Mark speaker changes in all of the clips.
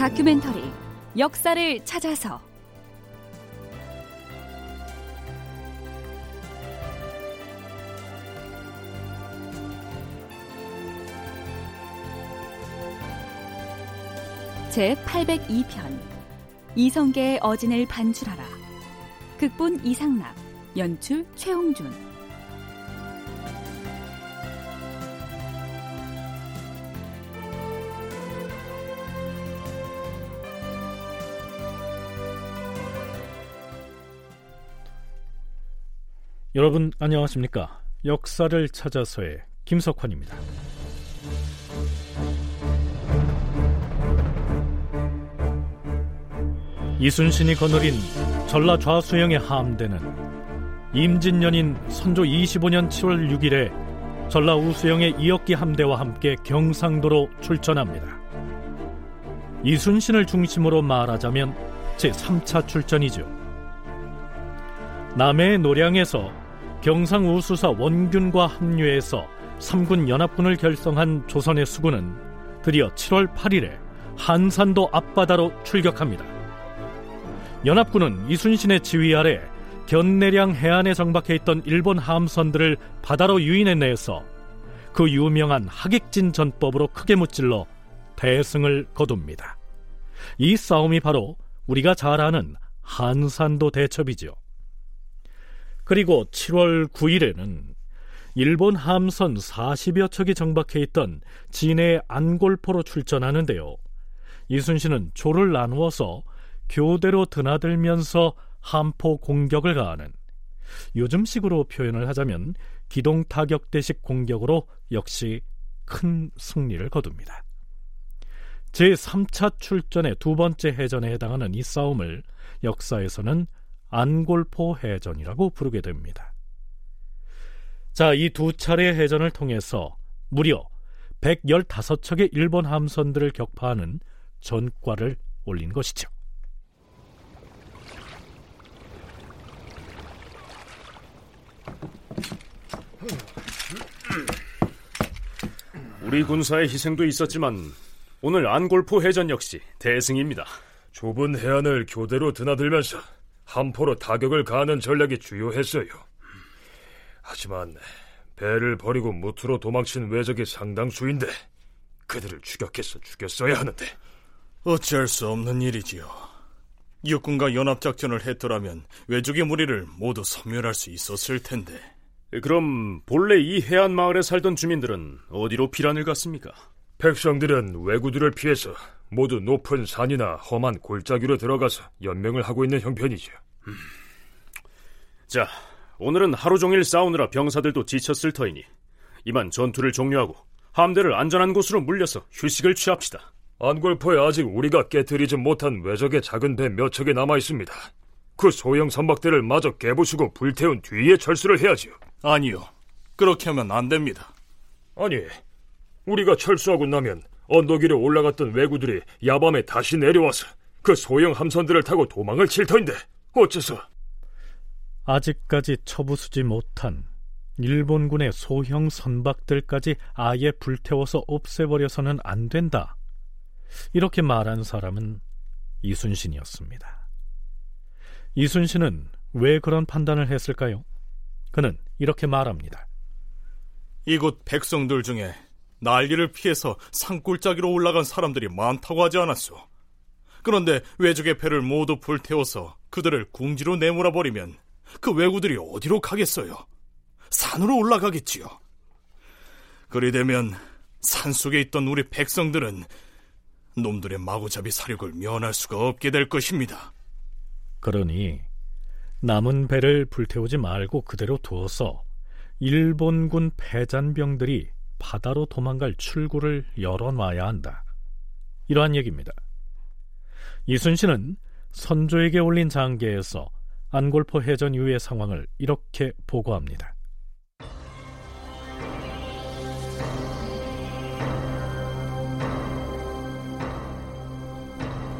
Speaker 1: 다큐멘터리 역사를 찾아서. 제 802편 이성계의 어진을 반출하라. 극본 이상락 연출 최홍준
Speaker 2: 여러분 안녕하십니까? 역사를 찾아서의 김석환입니다. 이순신이 거느린 전라 좌수영의 함대는 임진년인 선조 25년 7월 6일에 전라 우수영의 이역기 함대와 함께 경상도로 출전합니다. 이순신을 중심으로 말하자면 제3차 출전이죠. 남해의 노량에서 경상우수사 원균과 합류해서 3군 연합군을 결성한 조선의 수군은 드디어 7월 8일에 한산도 앞바다로 출격합니다. 연합군은 이순신의 지휘 아래 견내량 해안에 정박해 있던 일본 함선들을 바다로 유인해내서 그 유명한 하객진 전법으로 크게 무찔러 대승을 거둡니다. 이 싸움이 바로 우리가 잘 아는 한산도 대첩이죠. 그리고 7월 9일에는 일본 함선 40여 척이 정박해 있던 진해 안골포로 출전하는데요. 이순신은 조를 나누어서 교대로 드나들면서 함포 공격을 가하는 요즘식으로 표현을 하자면 기동 타격 대식 공격으로 역시 큰 승리를 거둡니다. 제3차 출전의 두 번째 해전에 해당하는 이 싸움을 역사에서는 안골포 해전이라고 부르게 됩니다. 자, 이 두 차례 해전을 통해서 무려 115척의 일본 함선들을 격파하는 전과를 올린 것이죠.
Speaker 3: 우리 군사의 희생도 있었지만 오늘 안골포 해전 역시 대승입니다.
Speaker 4: 좁은 해안을 교대로 드나들면서 함포로 타격을 가하는 전략이 주요했어요. 하지만 배를 버리고 무트로 도망친 왜적이 상당수인데 그들을 추격해서 죽였어야 하는데
Speaker 5: 어찌할 수 없는 일이지요. 육군과 연합작전을 했더라면 왜적의 무리를 모두 섬멸할 수 있었을 텐데
Speaker 3: 그럼 본래 이 해안 마을에 살던 주민들은 어디로 피란을 갔습니까?
Speaker 4: 백성들은 왜구들을 피해서 모두 높은 산이나 험한 골짜기로 들어가서 연명을 하고 있는 형편이죠. 음.
Speaker 3: 자, 오늘은 하루 종일 싸우느라 병사들도 지쳤을 터이니 이만 전투를 종료하고 함대를 안전한 곳으로 물려서 휴식을 취합시다.
Speaker 4: 안골포에 아직 우리가 깨뜨리지 못한 외적의 작은 배 몇 척이 남아 있습니다. 그 소형 선박대를 마저 깨부수고 불태운 뒤에 철수를 해야지요.
Speaker 5: 아니요. 그렇게 하면 안 됩니다.
Speaker 4: 아니, 우리가 철수하고 나면 언덕 위로 올라갔던 왜구들이 야밤에 다시 내려와서 그 소형 함선들을 타고 도망을 칠 터인데 어째서?
Speaker 2: 아직까지 처부수지 못한 일본군의 소형 선박들까지 아예 불태워서 없애버려서는 안 된다. 이렇게 말한 사람은 이순신이었습니다. 이순신은 왜 그런 판단을 했을까요? 그는 이렇게 말합니다.
Speaker 5: 이곳 백성들 중에 난리를 피해서 산골짜기로 올라간 사람들이 많다고 하지 않았소. 그런데 외적의 배를 모두 불태워서 그들을 궁지로 내몰아 버리면 그 왜구들이 어디로 가겠어요? 산으로 올라가겠지요. 그리 되면 산 속에 있던 우리 백성들은 놈들의 마구잡이 사륙을 면할 수가 없게 될 것입니다.
Speaker 2: 그러니 남은 배를 불태우지 말고 그대로 두어서 일본군 패잔병들이 바다로 도망갈 출구를 열어놔야 한다. 이러한 얘기입니다. 이순신은 선조에게 올린 장계에서 안골포 해전 이후의 상황을 이렇게 보고합니다.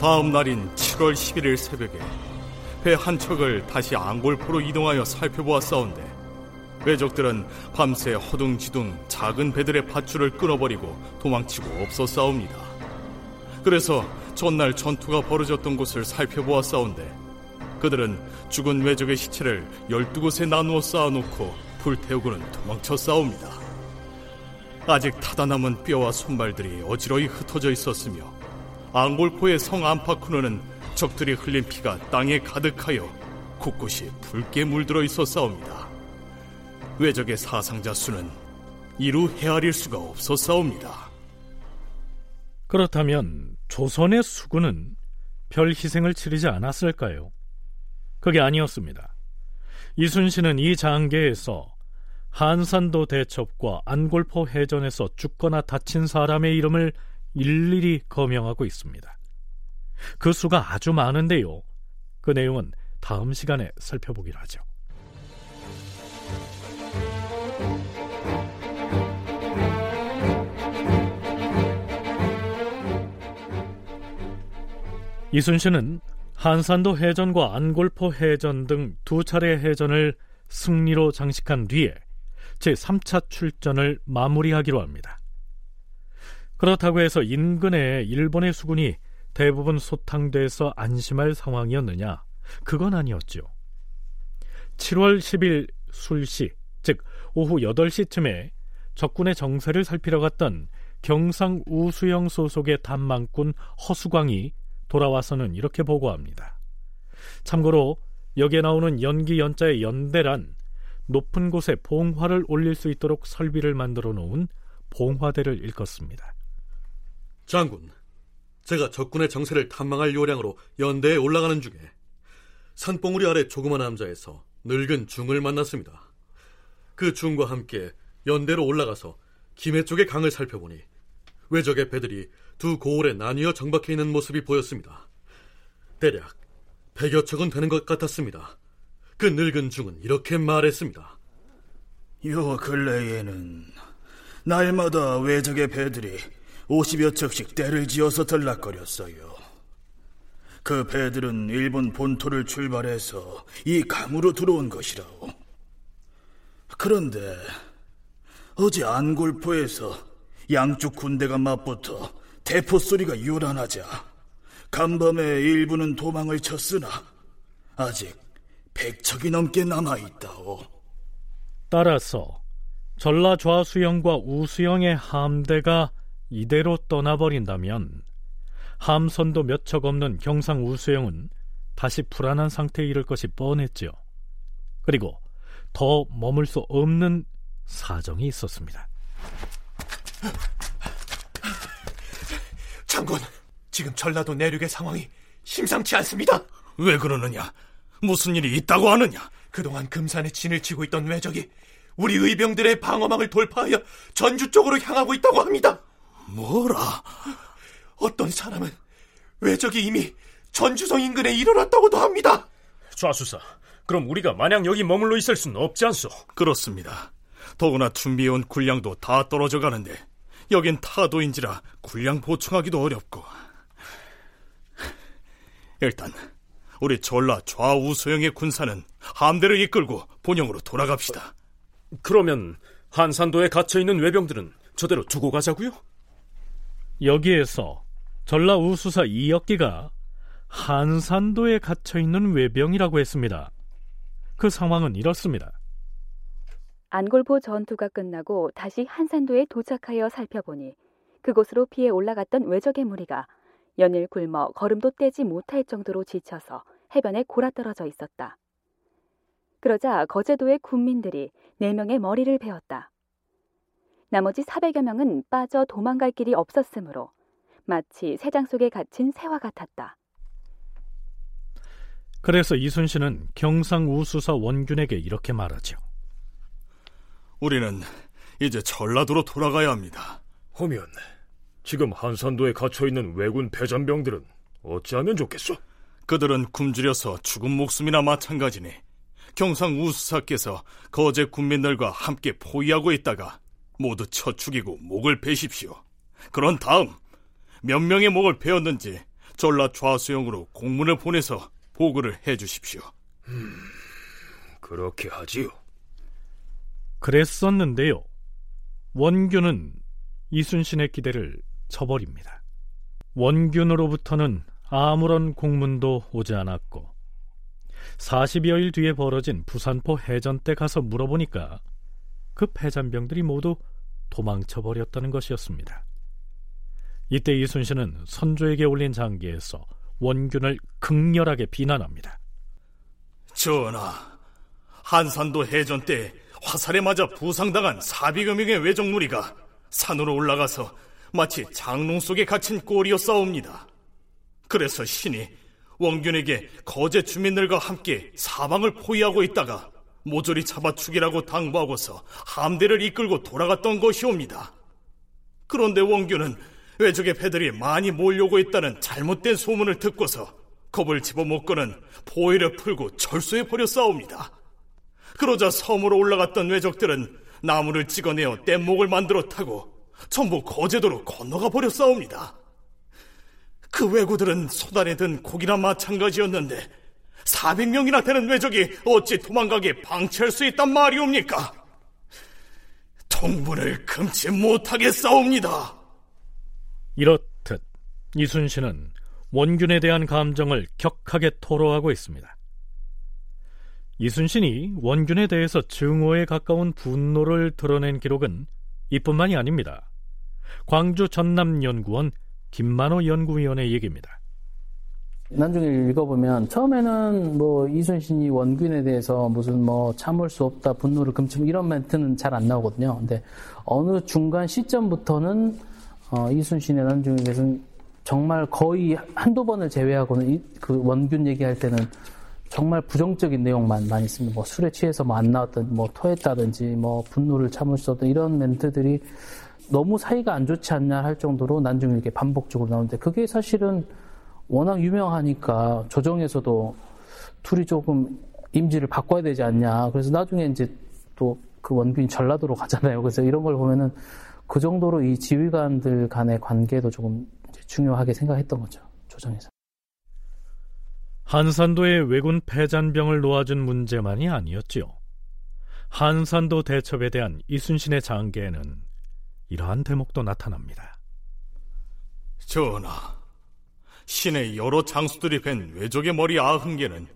Speaker 5: 다음 날인 7월 11일 새벽에 배 한 척을 다시 앙골포로 이동하여 살펴보았사온데 외적들은 밤새 허둥지둥 작은 배들의 밧줄을 끊어버리고 도망치고 없었사옵니다. 그래서 전날 전투가 벌어졌던 곳을 살펴보았사온데 그들은 죽은 외적의 시체를 열두 곳에 나누어 쌓아놓고 불태우고는 도망쳐 싸웁니다. 아직 타다 남은 뼈와 손발들이 어지러이 흩어져 있었으며 앙골포의 성 안파쿠노는 적들이 흘린 피가 땅에 가득하여 곳곳이 붉게 물들어 있었사옵니다. 외적의 사상자 수는 이루 헤아릴 수가 없었사옵니다.
Speaker 2: 그렇다면 조선의 수군은 별 희생을 치르지 않았을까요? 그게 아니었습니다. 이순신은 이 장계에서 한산도 대첩과 안골포 해전에서 죽거나 다친 사람의 이름을 일일이 거명하고 있습니다. 그 수가 아주 많은데요. 그 내용은 다음 시간에 살펴보기로 하죠. 이순신은 한산도 해전과 안골포 해전 등 두 차례 해전을 승리로 장식한 뒤에 제3차 출전을 마무리하기로 합니다. 그렇다고 해서 인근에 일본의 수군이 대부분 소탕돼서 안심할 상황이었느냐? 그건 아니었죠. 7월 10일 술시, 즉 오후 8시쯤에 적군의 정세를 살피러 갔던 경상 우수영 소속의 단망꾼 허수광이 돌아와서는 이렇게 보고합니다. 참고로 여기에 나오는 연기 연자의 연대란 높은 곳에 봉화를 올릴 수 있도록 설비를 만들어 놓은 봉화대를 일컫습니다.
Speaker 6: 장군, 제가 적군의 정세를 탐망할 요량으로 연대에 올라가는 중에 산봉우리 아래 조그만 남자에서 늙은 중을 만났습니다. 그 중과 함께 연대로 올라가서 김해 쪽의 강을 살펴보니 외적의 배들이 두 고을에 나뉘어 정박해 있는 모습이 보였습니다. 대략 100여 척은 되는 것 같았습니다. 그 늙은 중은 이렇게 말했습니다.
Speaker 7: 요 근래에는 날마다 외적의 배들이 50여 척씩 때를 지어서 들락거렸어요. 그 배들은 일본 본토를 출발해서 이 강으로 들어온 것이라오. 그런데 어제 안골포에서 양쪽 군대가 맞붙어 대포 소리가 요란하자 간밤에 일부는 도망을 쳤으나 아직 백척이 넘게 남아 있다오.
Speaker 2: 따라서 전라 좌수영과 우수영의 함대가 이대로 떠나버린다면 함선도 몇 척 없는 경상 우수영은 다시 불안한 상태에 이를 것이 뻔했죠. 그리고 더 머물 수 없는 사정이 있었습니다.
Speaker 8: 장군, 지금 전라도 내륙의 상황이 심상치 않습니다.
Speaker 5: 왜 그러느냐? 무슨 일이 있다고 하느냐?
Speaker 8: 그동안 금산에 진을 치고 있던 외적이 우리 의병들의 방어망을 돌파하여 전주 쪽으로 향하고 있다고 합니다.
Speaker 5: 뭐라?
Speaker 8: 어떤 사람은 외적이 이미 전주성 인근에 이르렀다고도 합니다.
Speaker 3: 좌수사, 그럼 우리가 마냥 여기 머물러 있을 수는 없지 않소?
Speaker 5: 그렇습니다. 더구나 준비해온 군량도 다 떨어져 가는데 여긴 타도인지라 군량 보충하기도 어렵고 일단 우리 전라 좌우 소영의 군사는 함대를 이끌고 본영으로 돌아갑시다.
Speaker 3: 그러면 한산도에 갇혀 있는 외병들은 저대로 두고 가자고요?
Speaker 2: 여기에서 전라 우수사 이역기가 한산도에 갇혀 있는 외병이라고 했습니다. 그 상황은 이렇습니다.
Speaker 9: 안골포 전투가 끝나고 다시 한산도에 도착하여 살펴보니 그곳으로 피해 올라갔던 외적의 무리가 연일 굶어 걸음도 떼지 못할 정도로 지쳐서 해변에 골아떨어져 있었다. 그러자 거제도의 군민들이 네 명의 머리를 베었다. 나머지 400여 명은 빠져 도망갈 길이 없었으므로 마치 새장 속에 갇힌 새와 같았다.
Speaker 2: 그래서 이순신은 경상우수사 원균에게 이렇게 말하죠.
Speaker 5: 우리는 이제 전라도로 돌아가야 합니다.
Speaker 10: 허면 지금 한산도에 갇혀 있는 왜군 패전병들은 어찌하면 좋겠소?
Speaker 5: 그들은 굶주려서 죽은 목숨이나 마찬가지니 경상 우수사께서 거제 군민들과 함께 포위하고 있다가 모두 쳐 죽이고 목을 베십시오. 그런 다음 몇 명의 목을 베었는지 전라 좌수영으로 공문을 보내서 보고를 해주십시오.
Speaker 10: 음, 그렇게 하지요.
Speaker 2: 그랬었는데요. 원규는 이순신의 기대를 저버립니다. 원균으로부터는 아무런 공문도 오지 않았고 40여일 뒤에 벌어진 부산포 해전 때 가서 물어보니까 그 패잔병들이 모두 도망쳐 버렸다는 것이었습니다. 이때 이순신은 선조에게 올린 장기에서 원균을 극렬하게 비난합니다.
Speaker 5: 전하, 한산도 해전 때 화살에 맞아 부상당한 400여 명의 외적 무리가 산으로 올라가서 마치 장롱 속에 갇힌 꼴이어 싸웁니다. 그래서 신이 원균에게 거제 주민들과 함께 사방을 포위하고 있다가 모조리 잡아 죽이라고 당부하고서 함대를 이끌고 돌아갔던 것이옵니다. 그런데 원균은 외적의 패들이 많이 몰려오고 있다는 잘못된 소문을 듣고서 겁을 집어먹고는 포위를 풀고 철수해 버려 싸웁니다. 그러자 섬으로 올라갔던 외적들은 나무를 찍어내어 뗏목을 만들어 타고 전부 거제도로 건너가 버려 싸웁니다. 그 왜구들은 소단에 든 고기나 마찬가지였는데 400명이나 되는 외적이 어찌 도망가게 방치할 수 있단 말이옵니까? 통분을 금치 못하게 싸웁니다.
Speaker 2: 이렇듯 이순신은 원균에 대한 감정을 격하게 토로하고 있습니다. 이순신이 원균에 대해서 증오에 가까운 분노를 드러낸 기록은 이뿐만이 아닙니다. 광주 전남연구원 김만호 연구위원의 얘기입니다.
Speaker 11: 난중에 읽어보면 처음에는 뭐 이순신이 원균에 대해서 무슨 뭐 참을 수 없다 분노를 금치 이런 멘트는 잘 안 나오거든요. 근데 어느 중간 시점부터는 어, 이순신의 난중에게서는 정말 거의 한두 번을 제외하고는 이, 그 원균 얘기할 때는 정말 부정적인 내용만 많이 씁니다. 뭐 술에 취해서 뭐 안 나왔던 뭐 토했다든지 뭐 분노를 참을 수 없던 이런 멘트들이 너무 사이가 안 좋지 않냐 할 정도로 난중에 이렇게 반복적으로 나오는데 그게 사실은 워낙 유명하니까 조정에서도 둘이 조금 임지를 바꿔야 되지 않냐. 그래서 나중에 이제 또 그 원균이 전라도로 가잖아요. 그래서 이런 걸 보면은 그 정도로 이 지휘관들 간의 관계도 조금 중요하게 생각했던 거죠. 조정에서.
Speaker 2: 한산도의 왜군 패잔병을 놓아준 문제만이 아니었지요. 한산도 대첩에 대한 이순신의 장계에는 이러한 대목도 나타납니다.
Speaker 5: 전하, 신의 여러 장수들이 뵌 외족의 머리 아흔 개는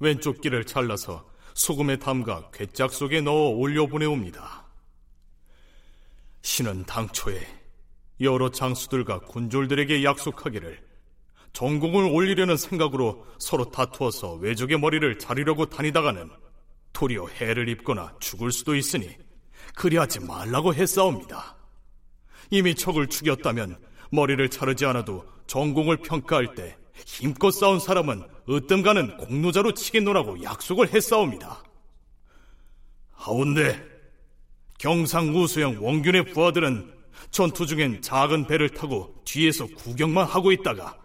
Speaker 5: 왼쪽 귀를 잘라서 소금에 담가 괴짝 속에 넣어 올려 보내옵니다. 신은 당초에 여러 장수들과 군졸들에게 약속하기를 전공을 올리려는 생각으로 서로 다투어서 외족의 머리를 자르려고 다니다가는 도리어 해를 입거나 죽을 수도 있으니 그리하지 말라고 했사옵니다. 이미 적을 죽였다면 머리를 자르지 않아도 전공을 평가할 때 힘껏 싸운 사람은 으뜸가는 공로자로 치겠노라고 약속을 했사옵니다. 하운데 경상 우수영 원균의 부하들은 전투 중엔 작은 배를 타고 뒤에서 구경만 하고 있다가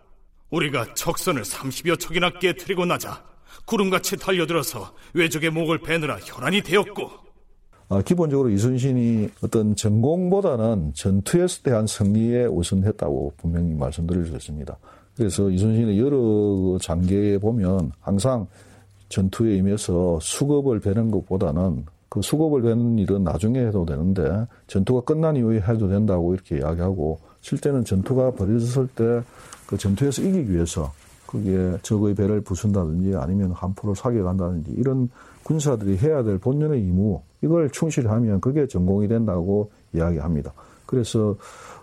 Speaker 5: 우리가 척선을 30여 척이나 깨뜨리고 나자 구름같이 달려들어서 외적의 목을 베느라 혈안이 되었고
Speaker 12: 아, 기본적으로 이순신이 어떤 전공보다는 전투에서 대한 승리에 우선했다고 분명히 말씀드릴 수 있습니다. 그래서 이순신의 여러 장계에 보면 항상 전투에 임해서 수급을 베는 것보다는 그 수급을 베는 일은 나중에 해도 되는데 전투가 끝난 이후에 해도 된다고 이렇게 이야기하고 실제는 전투가 벌어졌을 때 그 전투에서 이기기 위해서 거기에 적의 배를 부순다든지 아니면 한포를 사격한다든지 이런 군사들이 해야 될 본연의 임무 이걸 충실히 하면 그게 전공이 된다고 이야기합니다. 그래서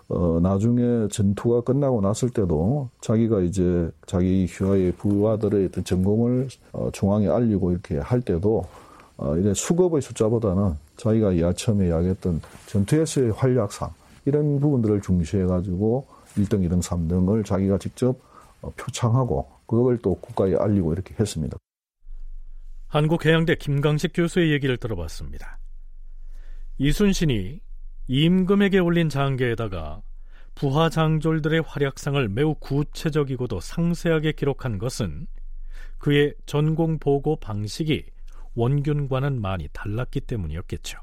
Speaker 12: 어, 나중에 전투가 끝나고 났을 때도 자기가 이제 자기 휘하의 부하들의 전공을 어, 중앙에 알리고 이렇게 할 때도 어, 이래 수급의 숫자보다는 자기가 야첨에 이야기했던 전투에서의 활약상 이런 부분들을 중시해가지고 1등, 2등, 3등을 자기가 직접 어, 표창하고 그걸 또 국가에 알리고 이렇게 했습니다.
Speaker 2: 한국해양대 김강식 교수의 얘기를 들어봤습니다. 이순신이 임금에게 올린 장계에다가 부하 장졸들의 활약상을 매우 구체적이고도 상세하게 기록한 것은 그의 전공 보고 방식이 원균과는 많이 달랐기 때문이었겠죠.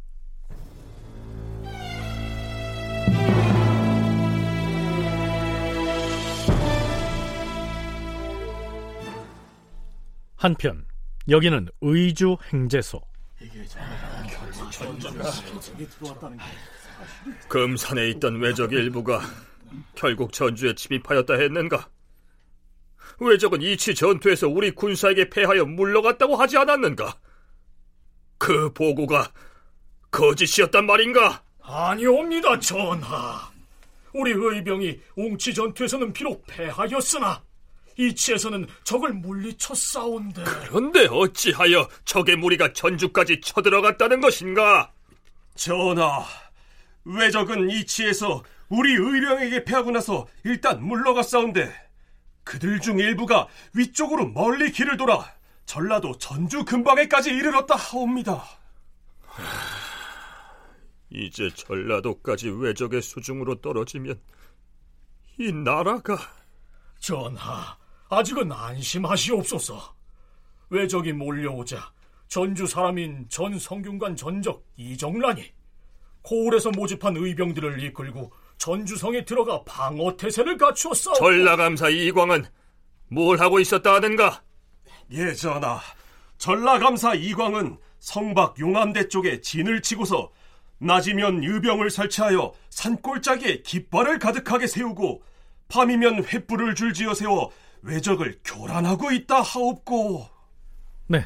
Speaker 2: 한편 여기는 의주 행제소.
Speaker 10: 금산에 있던 외적 일부가 결국 전주에 침입하였다 했는가? 왜적은 이치 전투에서 우리 군사에게 패하여 물러갔다고 하지 않았는가? 그 보고가 거짓이었단 말인가?
Speaker 13: 아니옵니다, 전하. 우리 의병이 웅치 전투에서는 비록 패하였으나 이치에서는 적을 물리쳐 싸운데
Speaker 10: 그런데 어찌하여 적의 무리가 전주까지 쳐들어갔다는 것인가?
Speaker 14: 전하, 왜적은 이치에서 우리 의병에게 패하고 나서 일단 물러가 싸운데 그들 중 일부가 위쪽으로 멀리 길을 돌아 전라도 전주 근방에까지 이르렀다 하옵니다.
Speaker 10: 이제 전라도까지 왜적의 수중으로 떨어지면 이 나라가
Speaker 13: 전하, 아직은 안심하시옵소서. 왜적이 몰려오자 전주 사람인 전 성균관 전적 이정란이 고을에서 모집한 의병들을 이끌고 전주성에 들어가 방어 태세를 갖추었어.
Speaker 10: 전라감사 이광은 뭘 하고 있었다 하는가?
Speaker 14: 예, 전하. 전라감사 이광은 성박 용암대 쪽에 진을 치고서 낮이면 의병을 설치하여 산골짜기에 깃발을 가득하게 세우고 밤이면 횃불을 줄지어 세워 외적을 교란하고 있다 하옵고.
Speaker 2: 네.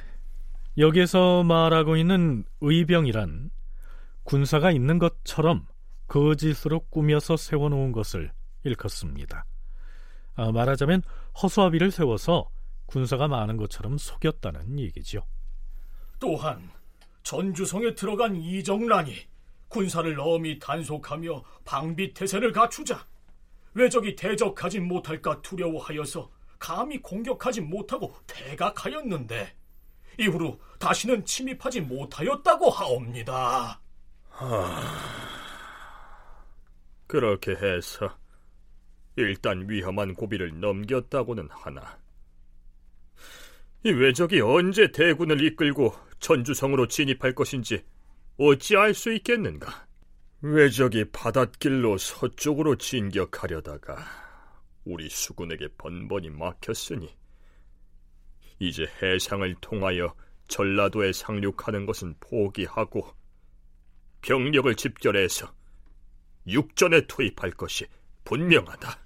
Speaker 2: 여기에서 말하고 있는 의병이란 군사가 있는 것처럼 거짓으로 꾸며서 세워놓은 것을 일컫습니다. 아, 말하자면 허수아비를 세워서 군사가 많은 것처럼 속였다는 얘기죠.
Speaker 13: 또한 전주성에 들어간 이정란이 군사를 엄히 단속하며 방비 태세를 갖추자 왜적이 대적하지 못할까 두려워하여서 감히 공격하지 못하고 퇴각하였는데 이후로 다시는 침입하지 못하였다고 하옵니다.
Speaker 10: 하... 그렇게 해서 일단 위험한 고비를 넘겼다고는 하나. 이 왜적이 언제 대군을 이끌고 전주성으로 진입할 것인지 어찌 알 수 있겠는가? 왜적이 바닷길로 서쪽으로 진격하려다가 우리 수군에게 번번이 막혔으니 이제 해상을 통하여 전라도에 상륙하는 것은 포기하고 병력을 집결해서 육전에 투입할 것이 분명하다.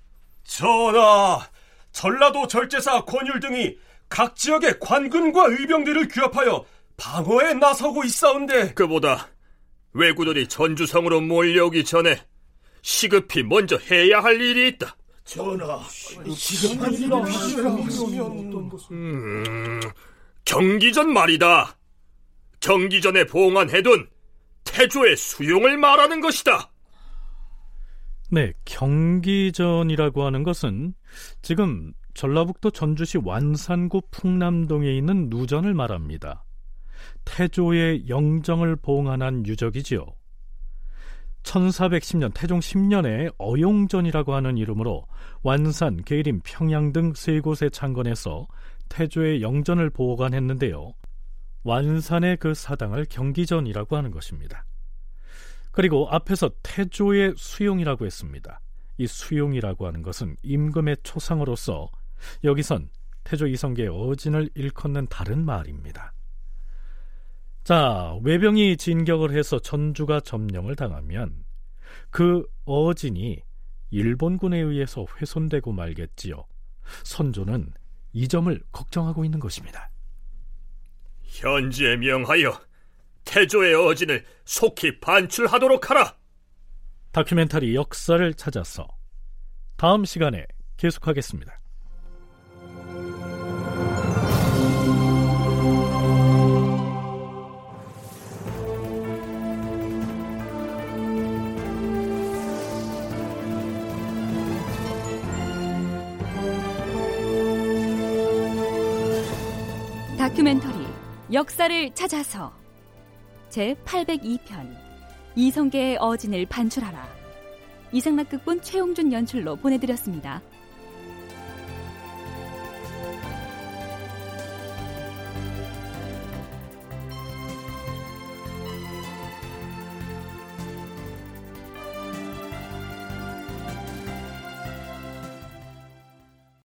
Speaker 14: 전하, 전라도 절제사 권율 등이 각 지역의 관군과 의병들을 규합하여 방어에 나서고 있사온데
Speaker 10: 그보다 왜구들이 전주성으로 몰려오기 전에 시급히 먼저 해야 할 일이 있다.
Speaker 13: 전하,
Speaker 14: 지금 할 일이
Speaker 10: 음, 경기전 말이다. 경기전에 봉안해둔 태조의 수용을 말하는 것이다.
Speaker 2: 네, 경기전이라고 하는 것은 지금 전라북도 전주시 완산구 풍남동에 있는 누전을 말합니다. 태조의 영정을 봉안한 유적이지요. 1410년 태종 10년에 어용전이라고 하는 이름으로 완산, 계림, 평양 등 세 곳의 창건에서 태조의 영전을 보관했는데요. 완산의 그 사당을 경기전이라고 하는 것입니다. 그리고 앞에서 태조의 수용이라고 했습니다. 이 수용이라고 하는 것은 임금의 초상으로서 여기선 태조 이성계의 어진을 일컫는 다른 말입니다. 자, 외병이 진격을 해서 전주가 점령을 당하면 그 어진이 일본군에 의해서 훼손되고 말겠지요. 선조는 이 점을 걱정하고 있는 것입니다.
Speaker 10: 현지에 명하여 태조의 어진을 속히 반출하도록 하라.
Speaker 2: 다큐멘터리 역사를 찾아서 다음 시간에 계속하겠습니다.
Speaker 9: 다큐멘터리 역사를 찾아서 제 802편 이성계의 어진을 반출하라 이상락 극본 최용준 연출로 보내드렸습니다.